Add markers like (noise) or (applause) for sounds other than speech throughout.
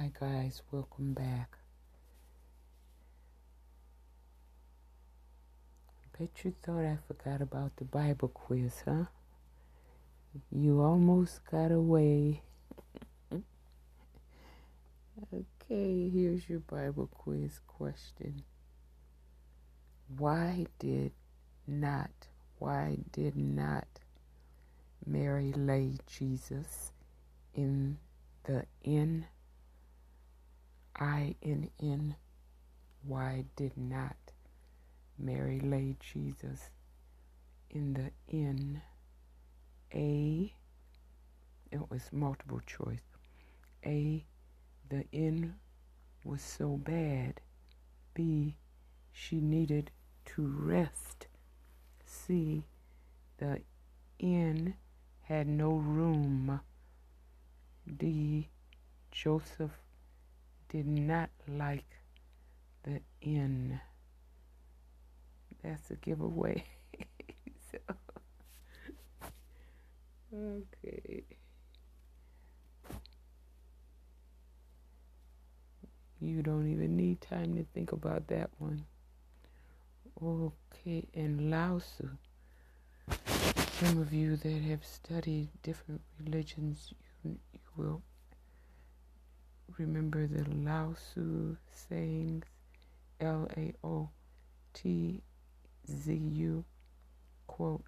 Hi, guys, welcome back. Bet you thought I forgot about the Bible quiz, huh? You almost got away. (laughs) okay, here's your Bible quiz question. Why did not, why did not Mary lay Jesus in the inn? I N N. Why did not Mary lay Jesus in the N A. It was multiple choice. A. The N was so bad. B. She needed to rest. C. The N had no room. D. Joseph did not like the inn. That's a giveaway. (laughs) so, okay. You don't even need time to think about that one. Okay, and Lao Tzu. Some of you that have studied different religions, you, you will remember the Lao Tzu sayings, L A O T Z U, quote,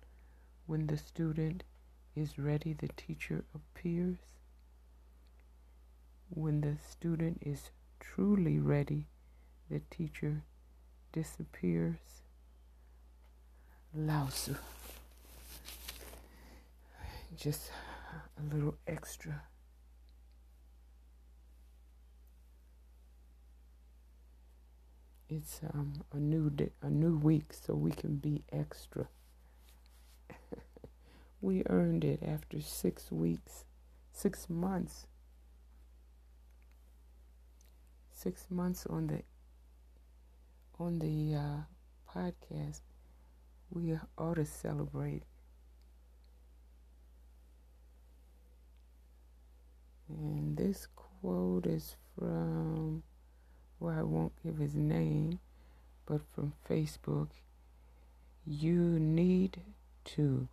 when the student is ready, the teacher appears. When the student is truly ready, the teacher disappears. Lao Tzu. Just a little extra it's um, a new day, a new week, so we can be extra. (laughs) we earned it after six weeks, six months, six months on the on the uh, podcast. We ought to celebrate. And this quote is from well, I won't give his name, but from Facebook, you need to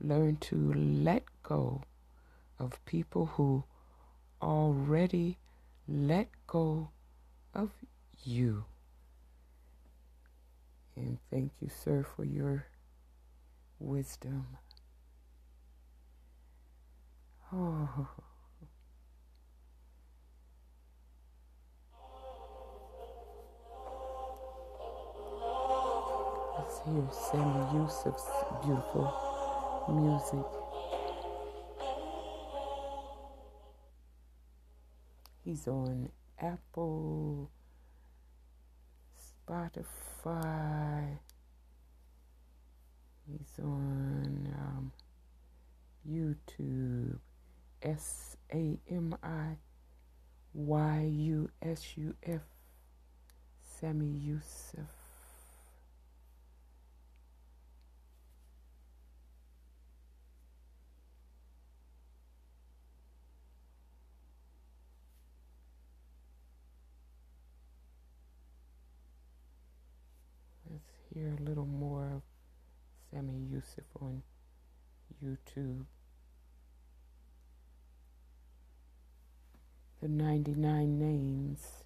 learn to let go of people who already let go of you. And thank you, sir, for your wisdom. Oh. Hear Sami Yusuf's beautiful music. He's on Apple, Spotify. He's on um, YouTube. S A M I Y U S U F. Sami Yusuf. Hear a little more of Sami Yusuf on YouTube. The 99 names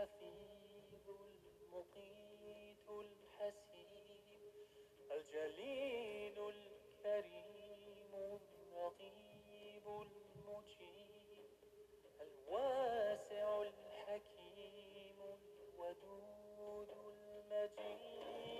الحفيظ المقيت الحسيب الجليل الكريم الرقيب المجيب الواسع الحكيم الودود المجيد.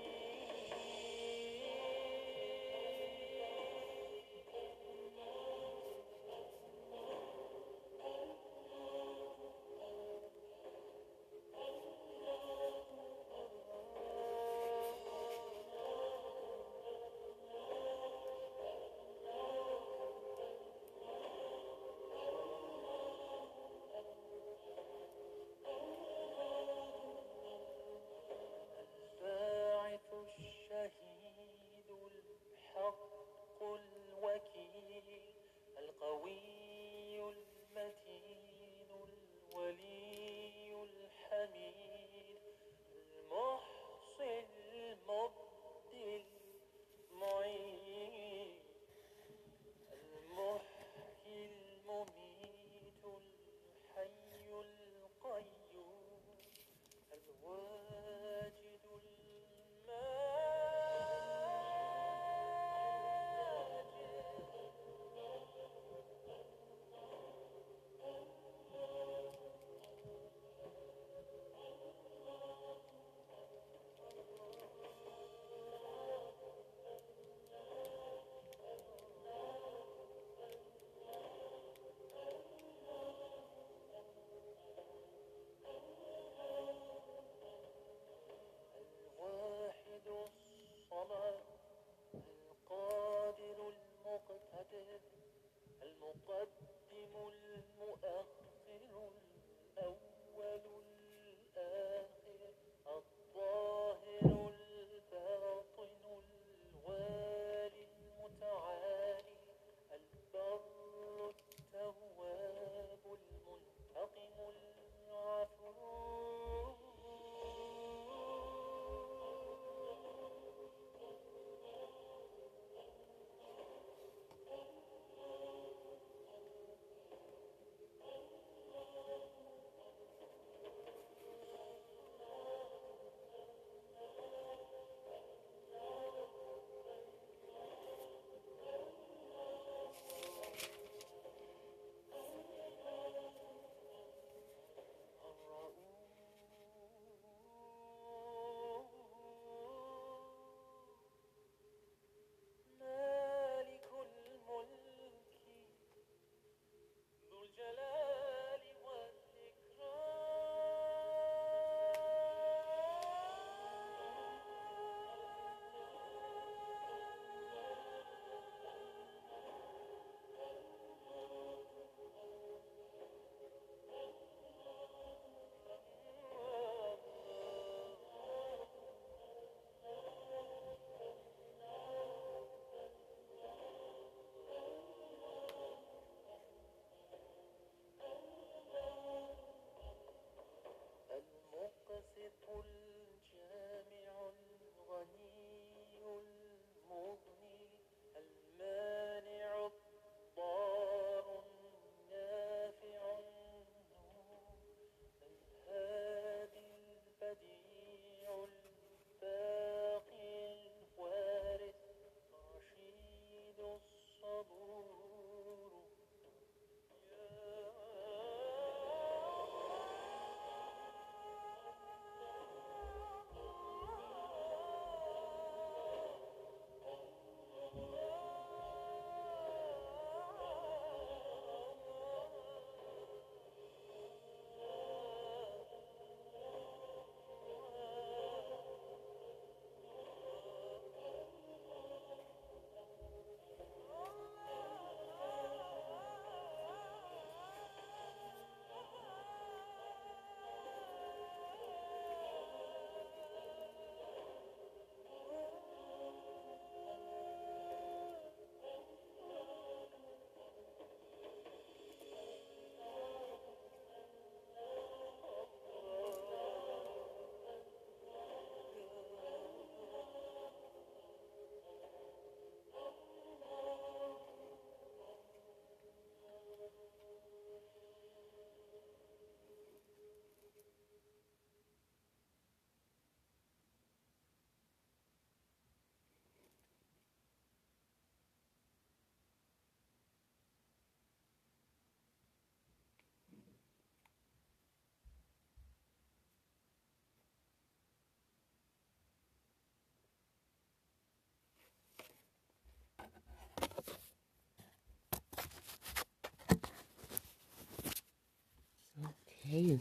Israel.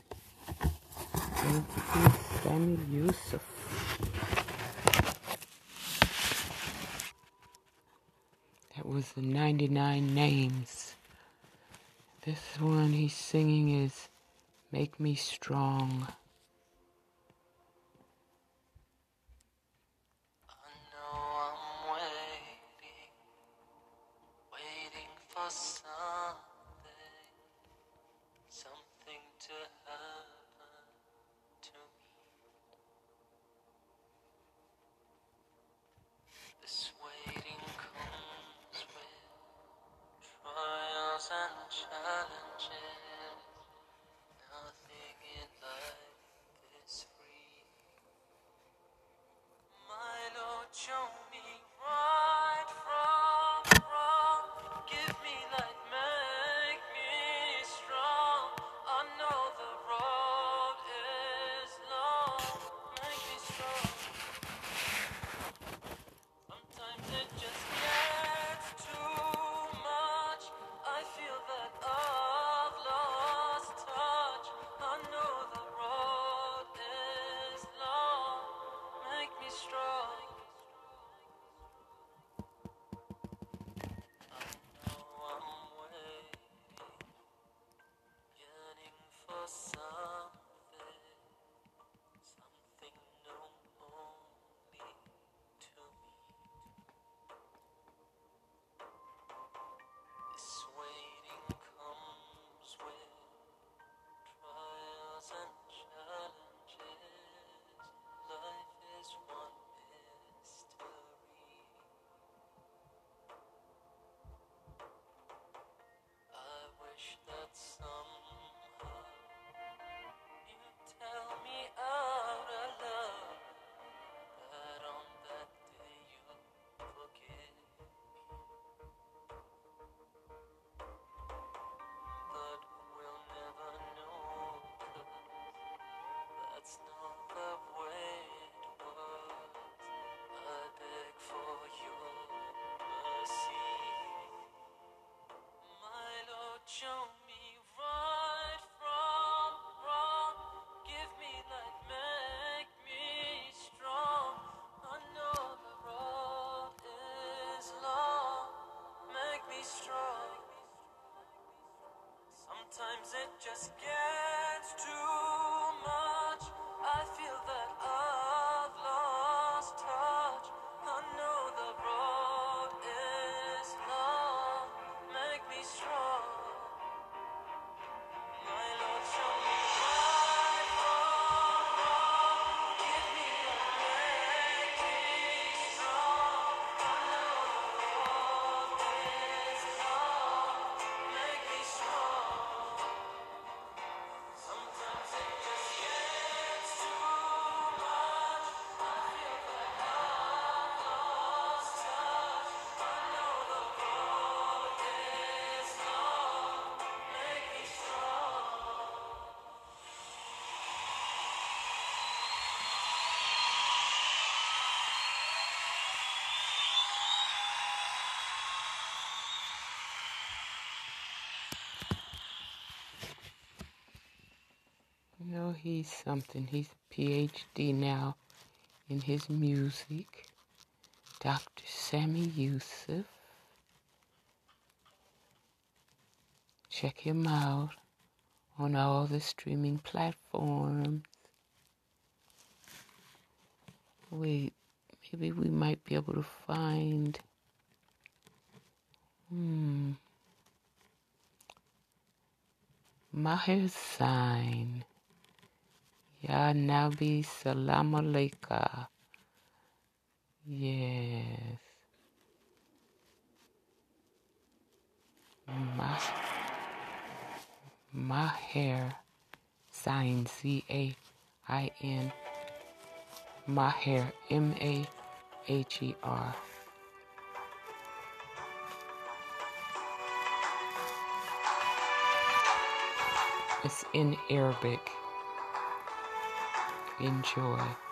And Yusuf. That was the 99 names. This one he's singing is Make Me Strong. just You know, he's something. He's a PhD now in his music. Dr. Sami Yusuf. Check him out on all the streaming platforms. Wait, maybe we might be able to find. Hmm. Maher Zain. Ya Nabi Salam Alaika. Yes. My, my hair sign C A I N. Maher M A H E R. It's in Arabic enjoy.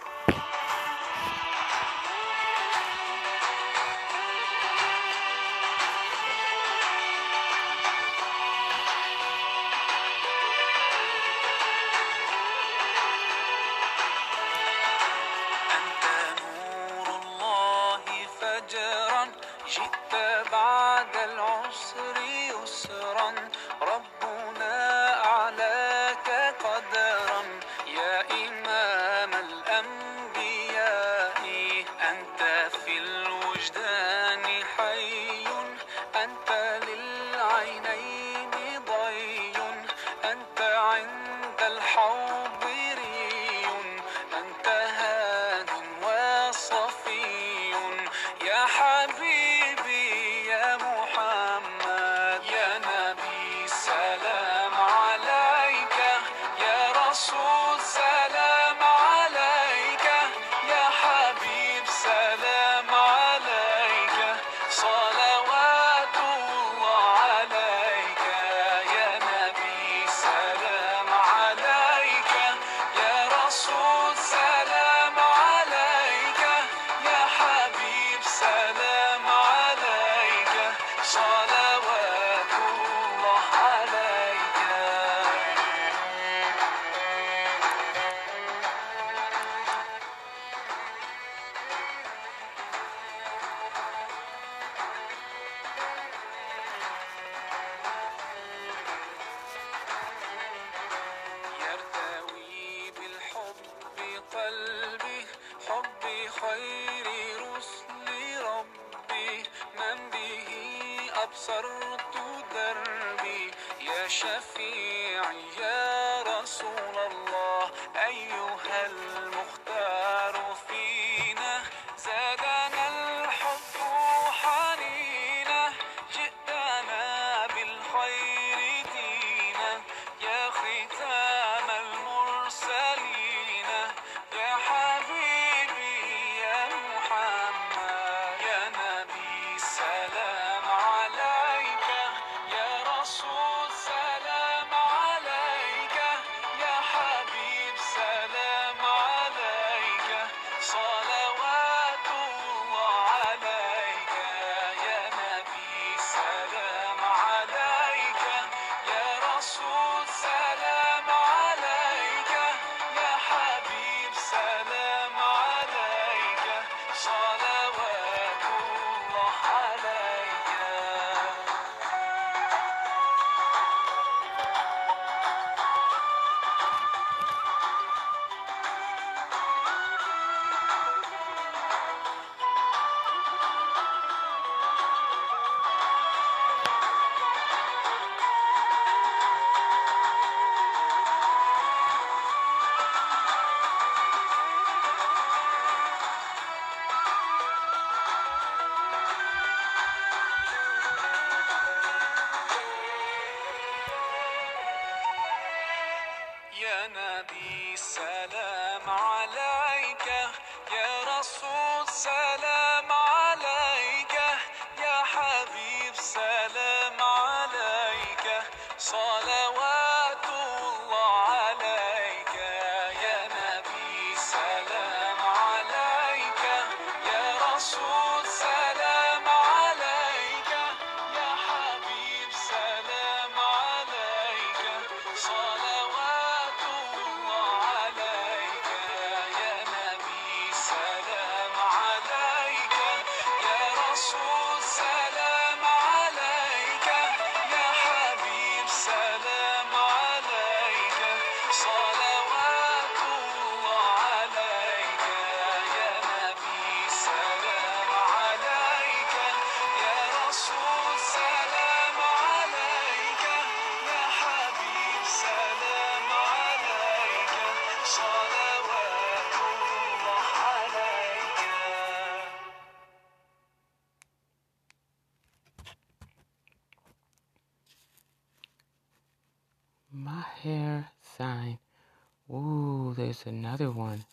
There's another one.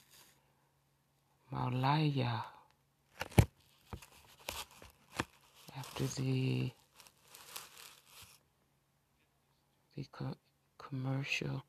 Maulaya. After the the co- commercial.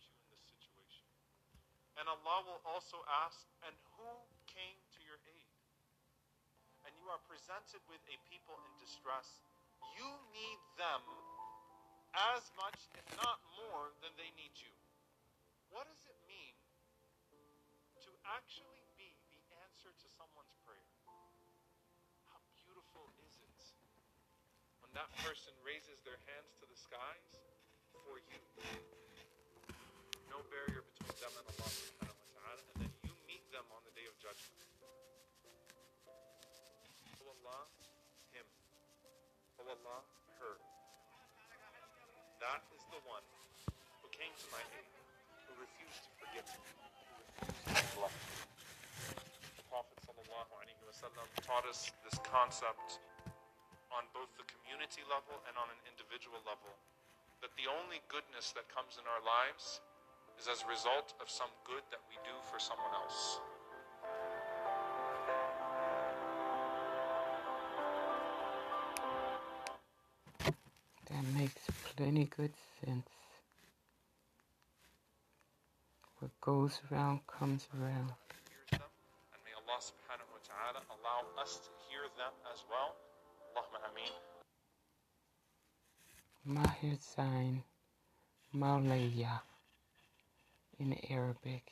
any good sense. What goes around comes around. and may Allah subhanahu wa ta'ala allow us to hear them as well. Allahumma ameen. Maher Zain Maulaya in Arabic.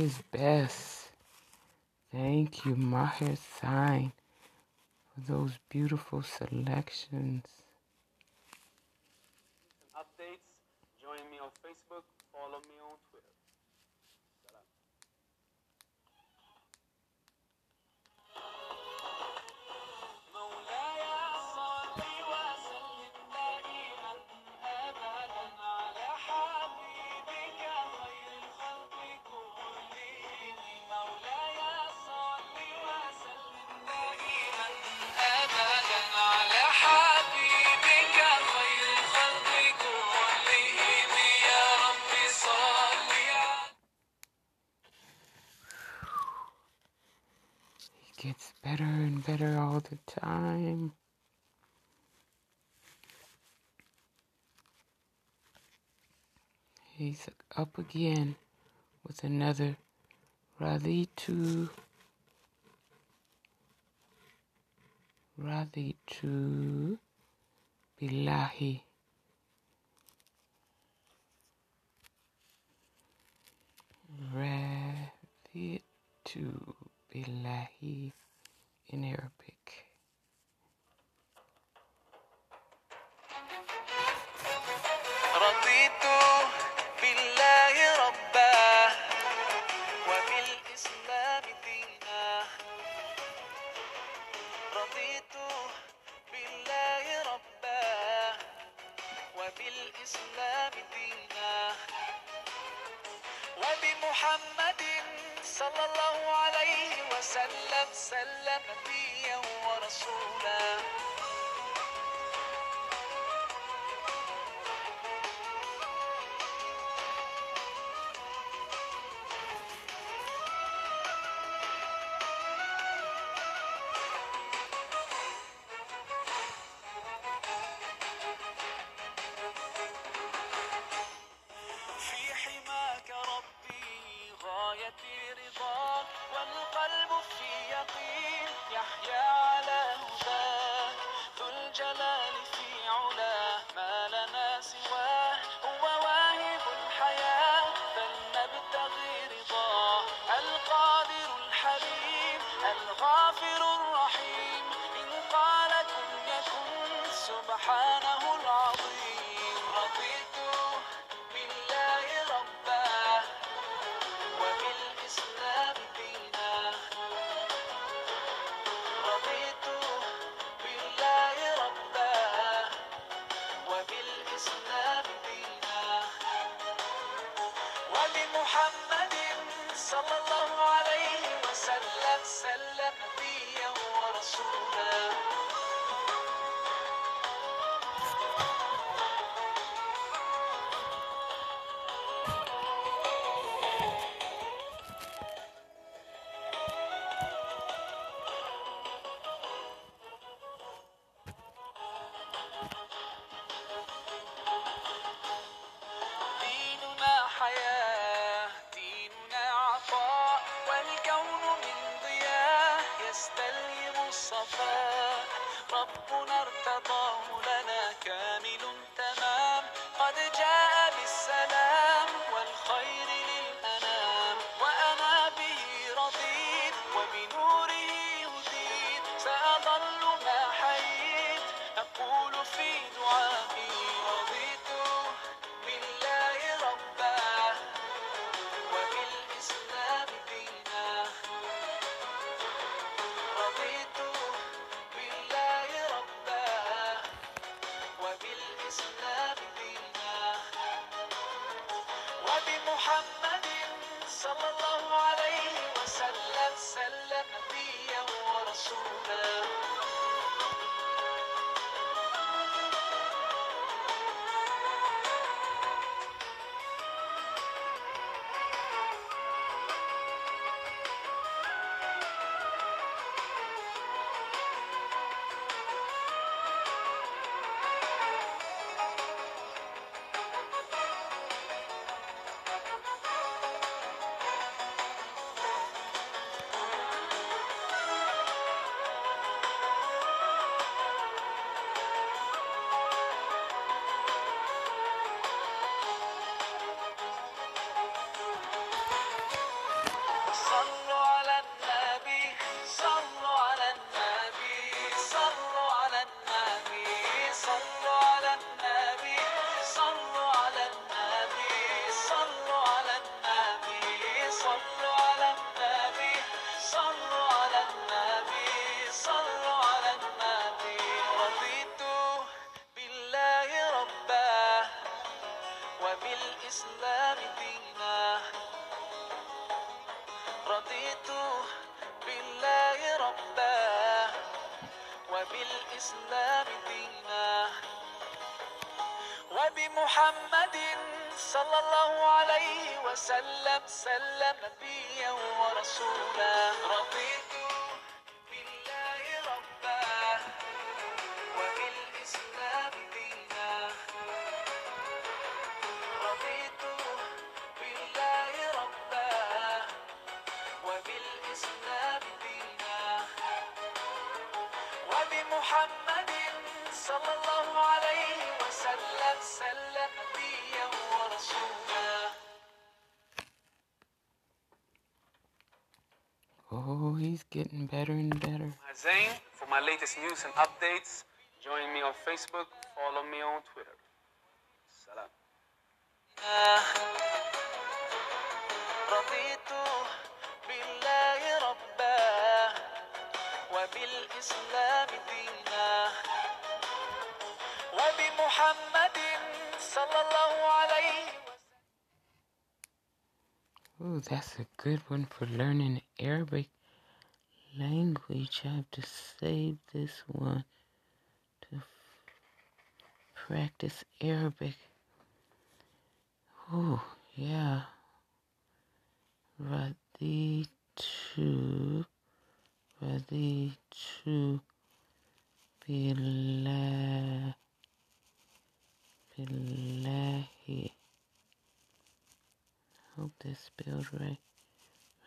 his best. Thank you, Maher Zain, for those beautiful selections. up again with another Radhi to to Bilahi. Radhi to Bilahi in Arabic. yeah, yeah. بمحمد صلى الله عليه وسلم وبمحمد صلى الله عليه وسلم سلم نبيا ورسولا Oh, he's getting better and better. Zain. For my latest news and updates, join me on Facebook, follow me on Twitter. Salam. وبالإسلام دينا وبمحمد صلى الله عليه وسلم Oh, that's a good one for learning Arabic language. I have to save this one to f- practice Arabic. Oh, yeah. Raditu, raditu, billah, billahi. Hope that's spelled right.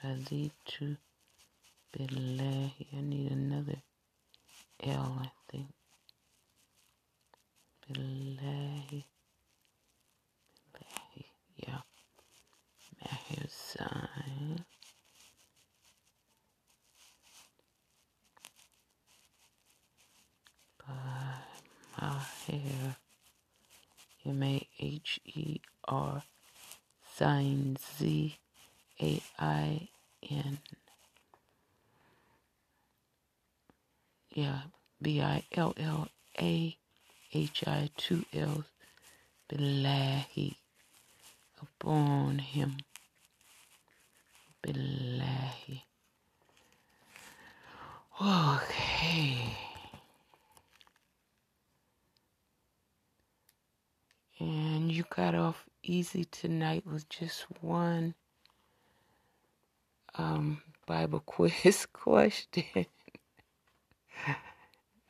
Raditu billahi. I need another L, I think. Billahi. Billahi. Yeah. Maher Zain. By Maher. M A H E R Zain Z A I N. Yeah, B I L L A H I two L's. Billahi upon him. Billahi. Okay. And you got off easy tonight with just one um, Bible (laughs) quiz question.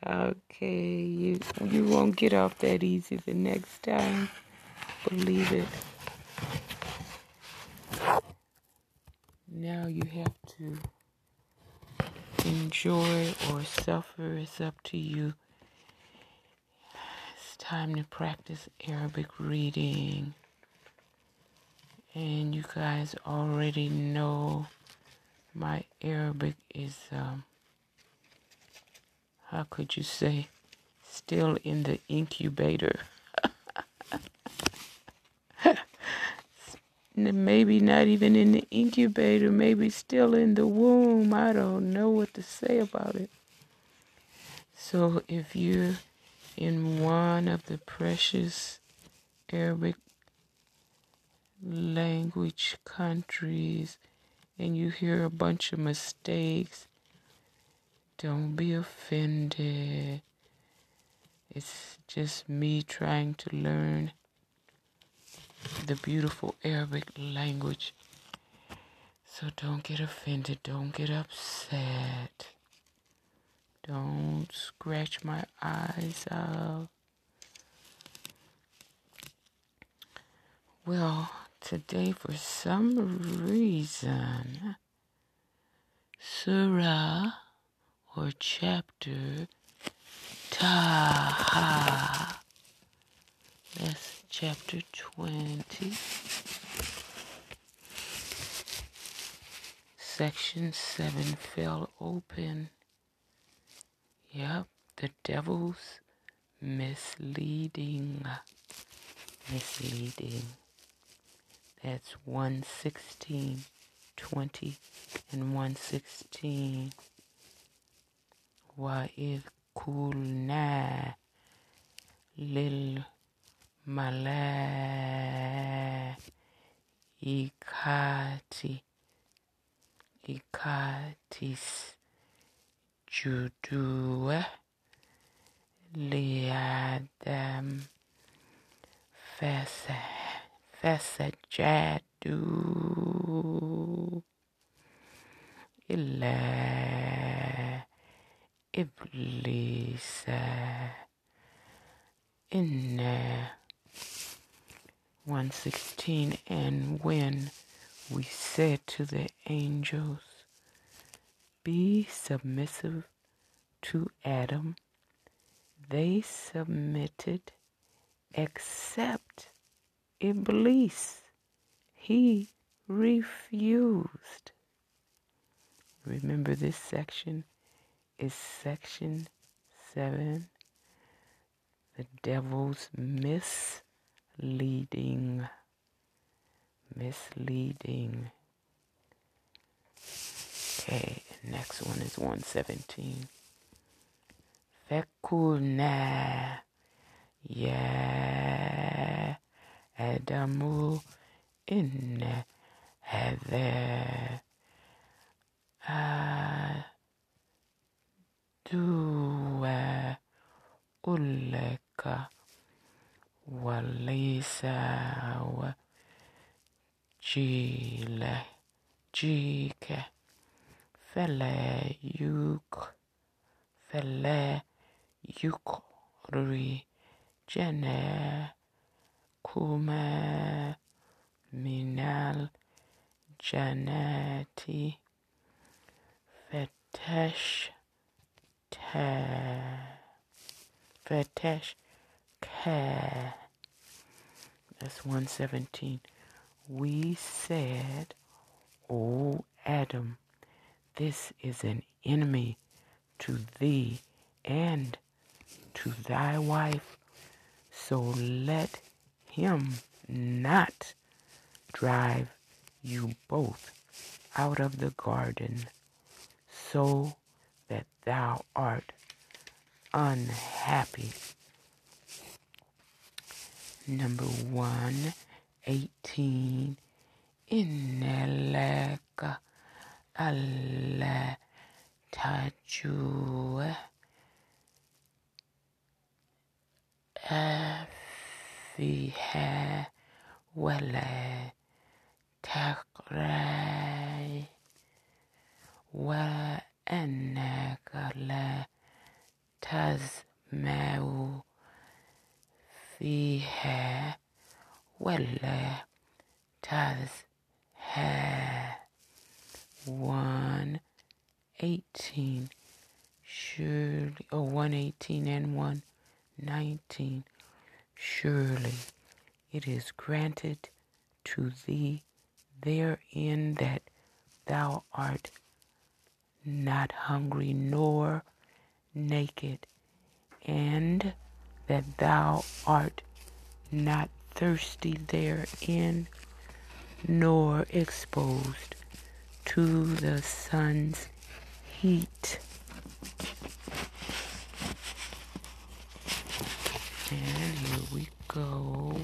okay, you you won't get off that easy the next time. Believe it. Now you have to enjoy or suffer. It's up to you. Time to practice Arabic reading. And you guys already know my Arabic is, um, how could you say, still in the incubator. (laughs) Maybe not even in the incubator, maybe still in the womb. I don't know what to say about it. So if you're in one of the precious Arabic language countries and you hear a bunch of mistakes, don't be offended. It's just me trying to learn the beautiful Arabic language. So don't get offended, don't get upset. Don't scratch my eyes out. Well, today for some reason, Surah or chapter Taha. That's chapter 20. Section 7 fell open. Yep, the devil's misleading. Misleading. That's 116, 20, and 116. وإذ قلنا للملائكة ikatis judue liadam fesa fesajadu illa iblisa inna 116 and when we said to the angels be submissive to Adam. They submitted except Iblis. He refused. Remember this section is section 7 the devil's misleading. Misleading. Okay Next one is 117. Fekuna yeah, Adamu in heather dua uleka walisa wa jile jike fele yuk fele yukri jene kume minel janeti fetesh te fetesh ke. That's 117 we said O Adam this is an enemy to thee and to thy wife. So let him not drive you both out of the garden, so that thou art unhappy. Number one, eighteen, in Neleka. ألا فيها ولا تقرأ وأنك لا تسمع فيها ولا 118. Surely, oh, 118 and 119. Surely it is granted to thee therein that thou art not hungry nor naked, and that thou art not thirsty therein nor exposed to the sun's heat. And here we go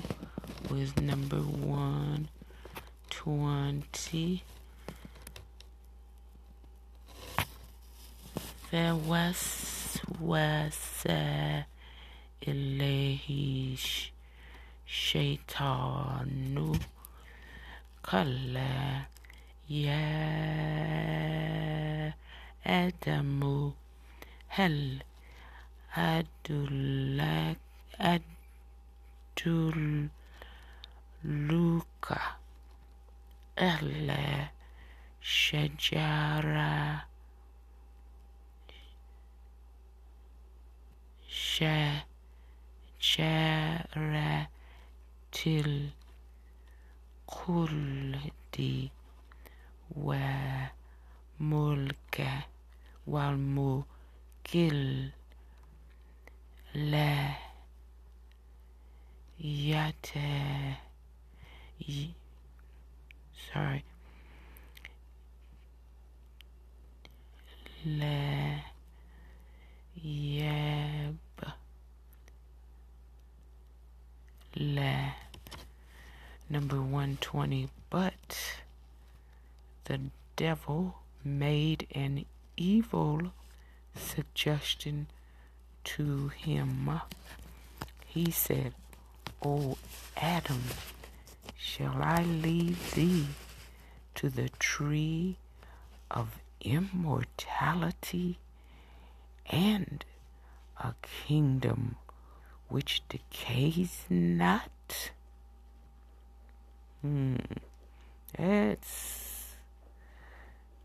with number 120. فوسوس إليه الشيطان قال يا آدم هل أدلك أدلك على شجرة؟ شجرة الخلد وملك والملك لا يت sorry لا يب لا number 120 but the devil made an evil suggestion to him. He said, O Adam, shall I lead thee to the tree of immortality and a kingdom which decays not? Hmm, that's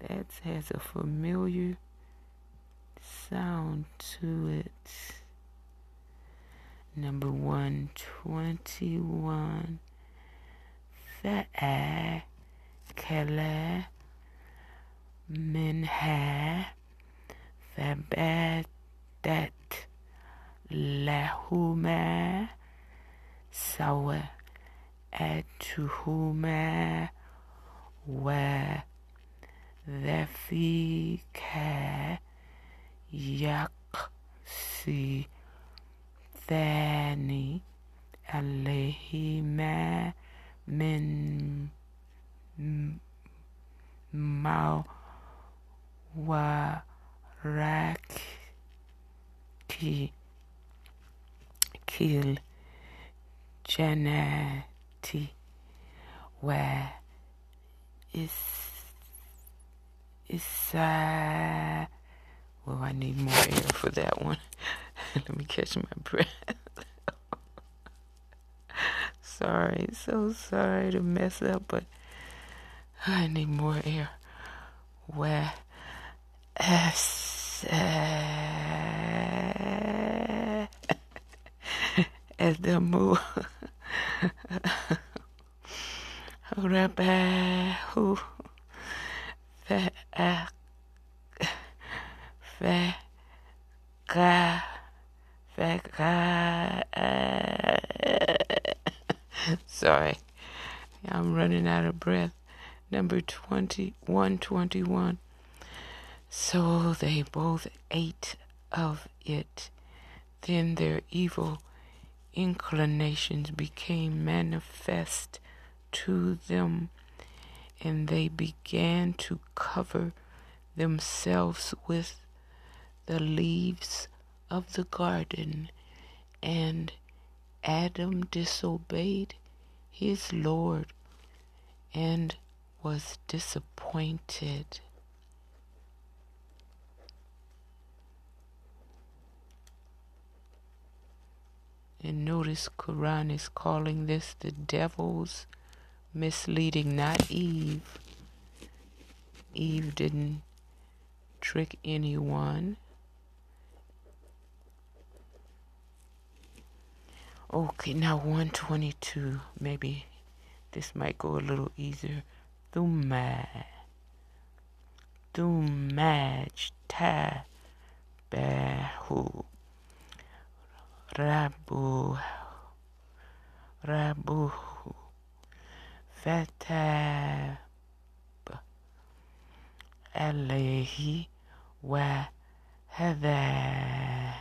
that has a familiar sound to it. Number 121 Fa'a Kala Minha lehume Lahuma Sawa Atuhuma where Lefike yaksitheni alehime min mawaraki kil geneti where is is uh well I need more air for that one. (laughs) Let me catch my breath. (laughs) sorry, so sorry to mess up, but I need more air. Where as uh, (laughs) as the move Rabbi who fa ga fa ga Sorry, I'm running out of breath. Number 20, 121. So they both ate of it. Then their evil inclinations became manifest to them, and they began to cover themselves with the leaves of the garden, and Adam disobeyed his Lord and was disappointed. And notice Quran is calling this the devil's misleading, not Eve. Eve didn't trick anyone. Okay, now 122. Maybe this might go a little easier. Thumma. Thummaj ta bahu. Rabu. Rabuhu. Alayhi wa hadha.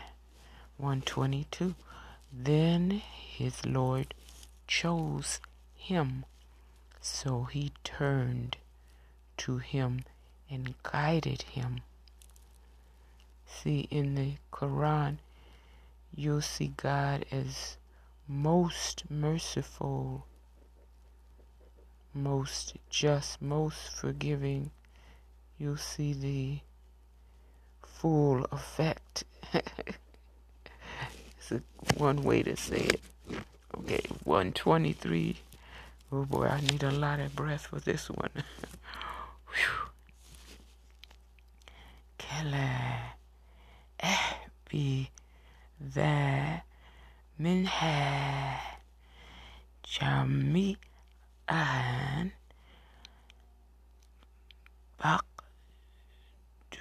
122. Then his Lord chose him, so he turned to him and guided him. See, in the Quran, you'll see God as most merciful, most just, most forgiving. You'll see the full effect. (laughs) it's a, one way to say it. Okay, 123. Oh boy, I need a lot of breath for this one. (laughs) Kelly, eh, be there, minha, jamie. منها جميعا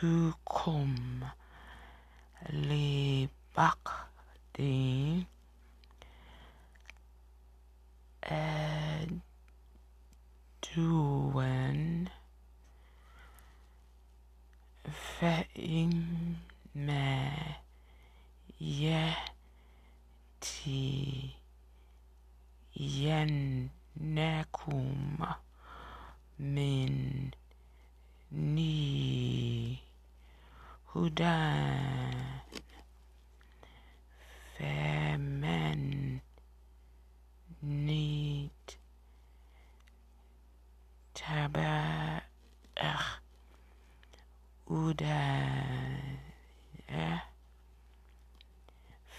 بعضكم لبعض عدوا فإما يأتينكم مني Hudan Femen Need Taba Udan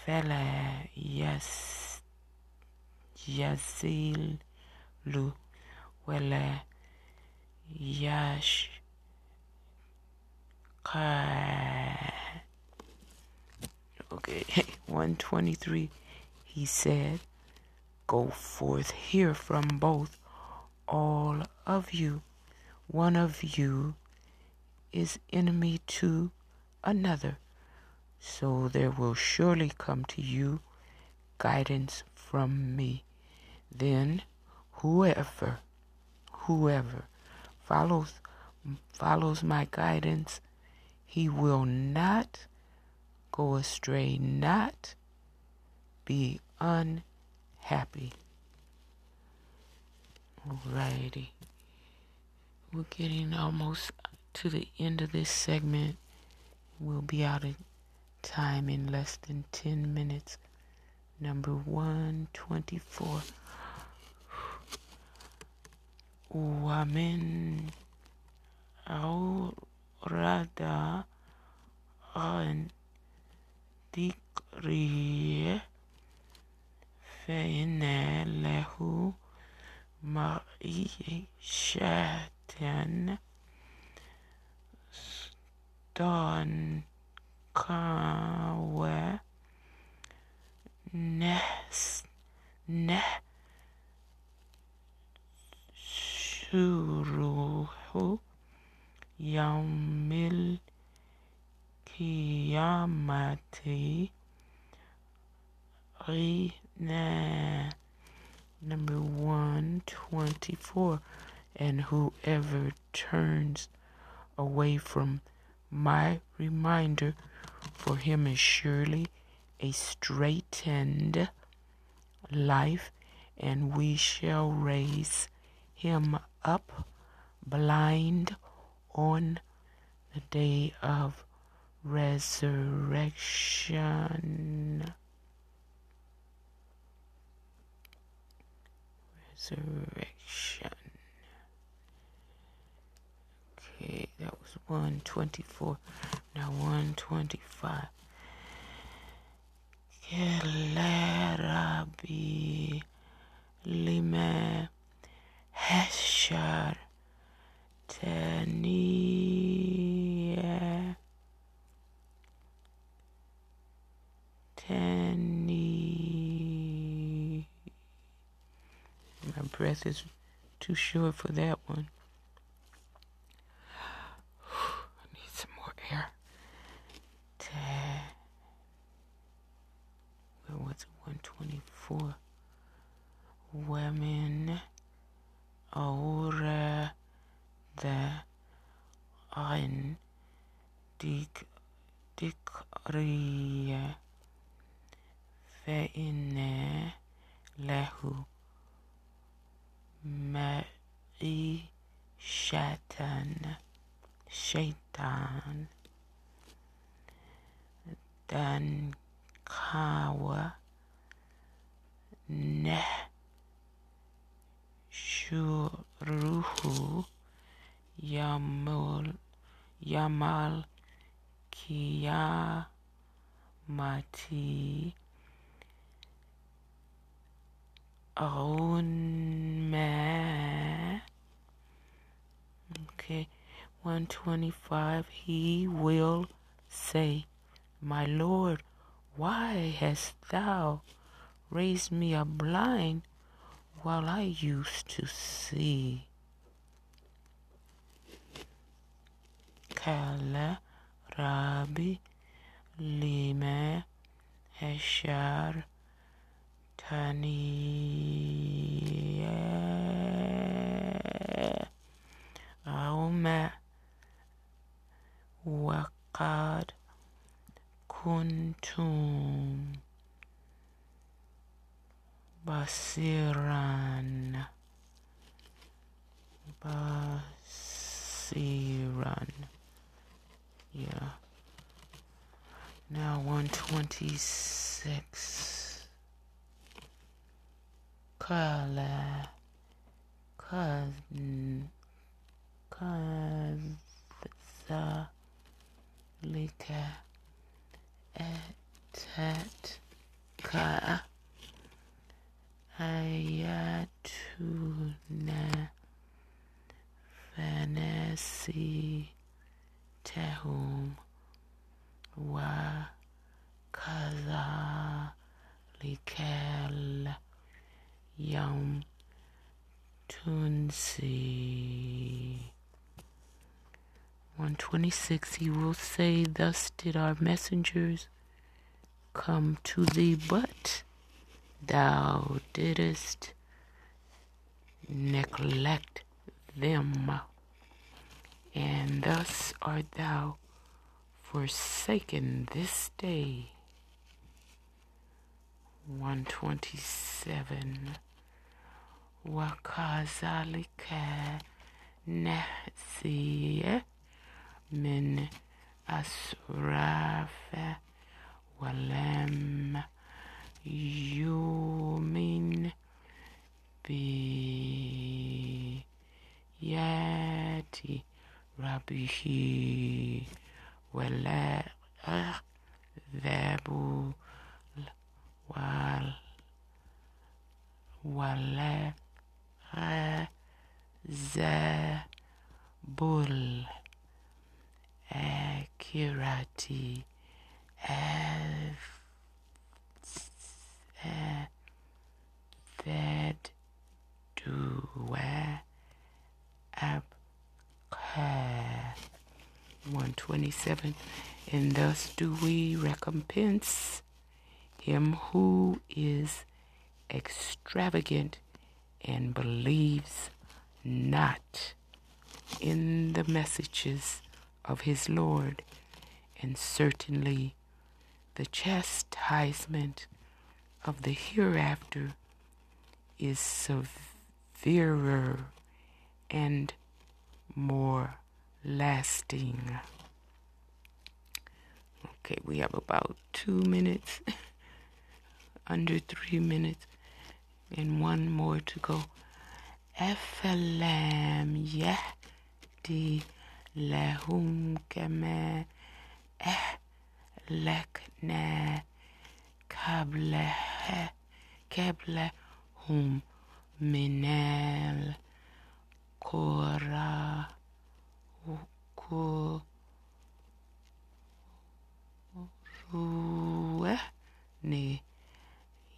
Fela Yas Yazil Lu Wela Yash Ka- Okay, (laughs) 123. He said, Go forth here from both, all of you. One of you is enemy to another. So there will surely come to you guidance from me. Then whoever, whoever follows follows my guidance, he will not go astray, not be unhappy. Alrighty. We're getting almost to the end of this segment. We'll be out of time in less than 10 minutes. Number 124. ومن أورد عن ذكري فإن له معيشة ضنكا ونحس نح شروح يوم القيامة غنى Number 124. And whoever turns away from my reminder, for him is surely a straightened life, and we shall raise him up blind on the day of resurrection. Resurrection. Okay, that was 124. Now 125. Kelarabi lima hashar taniya tani my breath is too short for that one. I need some more air. Where was it? 124. Women أورى ذا عن ديك ذكري فإن له معيشة شيطان دنكاوى نه Shuruhu Yamul Yamal kiya, mati, Unme Okay 125 He will say My Lord why hast thou raised me a blind? while I used to see? Kala Rabbi Lima Hashar Taniya Auma وقد كنتم Basiran. Basiran. Yeah. Now 126. Color. Cousin. Kazalika. Etat. Ka. Ayatuna. Fantasy. Tahum. Wa. Kazalikal. Yom. Tunsi. 126 He will say, Thus did our messengers come to thee, but thou didst neglect them, and thus art thou forsaken this day. 127 Wakazalika Nahsiye Min Asrafa Walam يؤمن بآيات ربه ولا عذاب وال ولا عذاب الآخرة that do up 127 and thus do we recompense him who is extravagant and believes not in the messages of his Lord. And certainly the chastisement of the hereafter is severer and more lasting. Okay, we have about two minutes, (laughs) under three minutes, and one more to go. أفلم يهدي لهم كما أهلكنا قبلها قبلهم من القرى قرون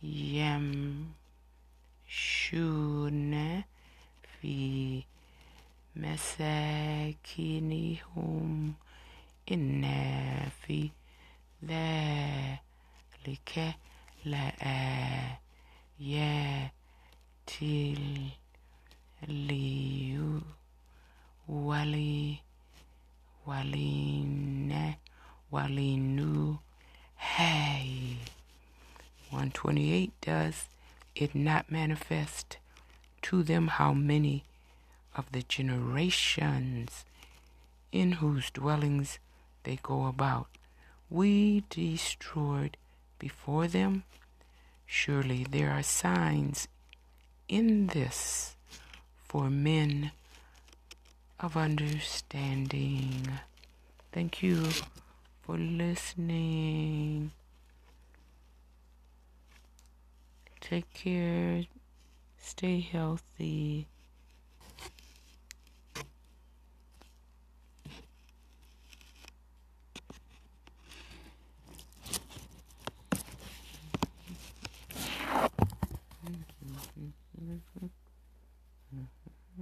يمشون في مساكنهم. إن في ذلك läätiiliyu wali waline walinu hay. 128 does it not manifest to them how many of the generations in whose dwellings they go about we destroyed before them surely there are signs in this for men of understanding. Thank you for listening. Take care. Stay healthy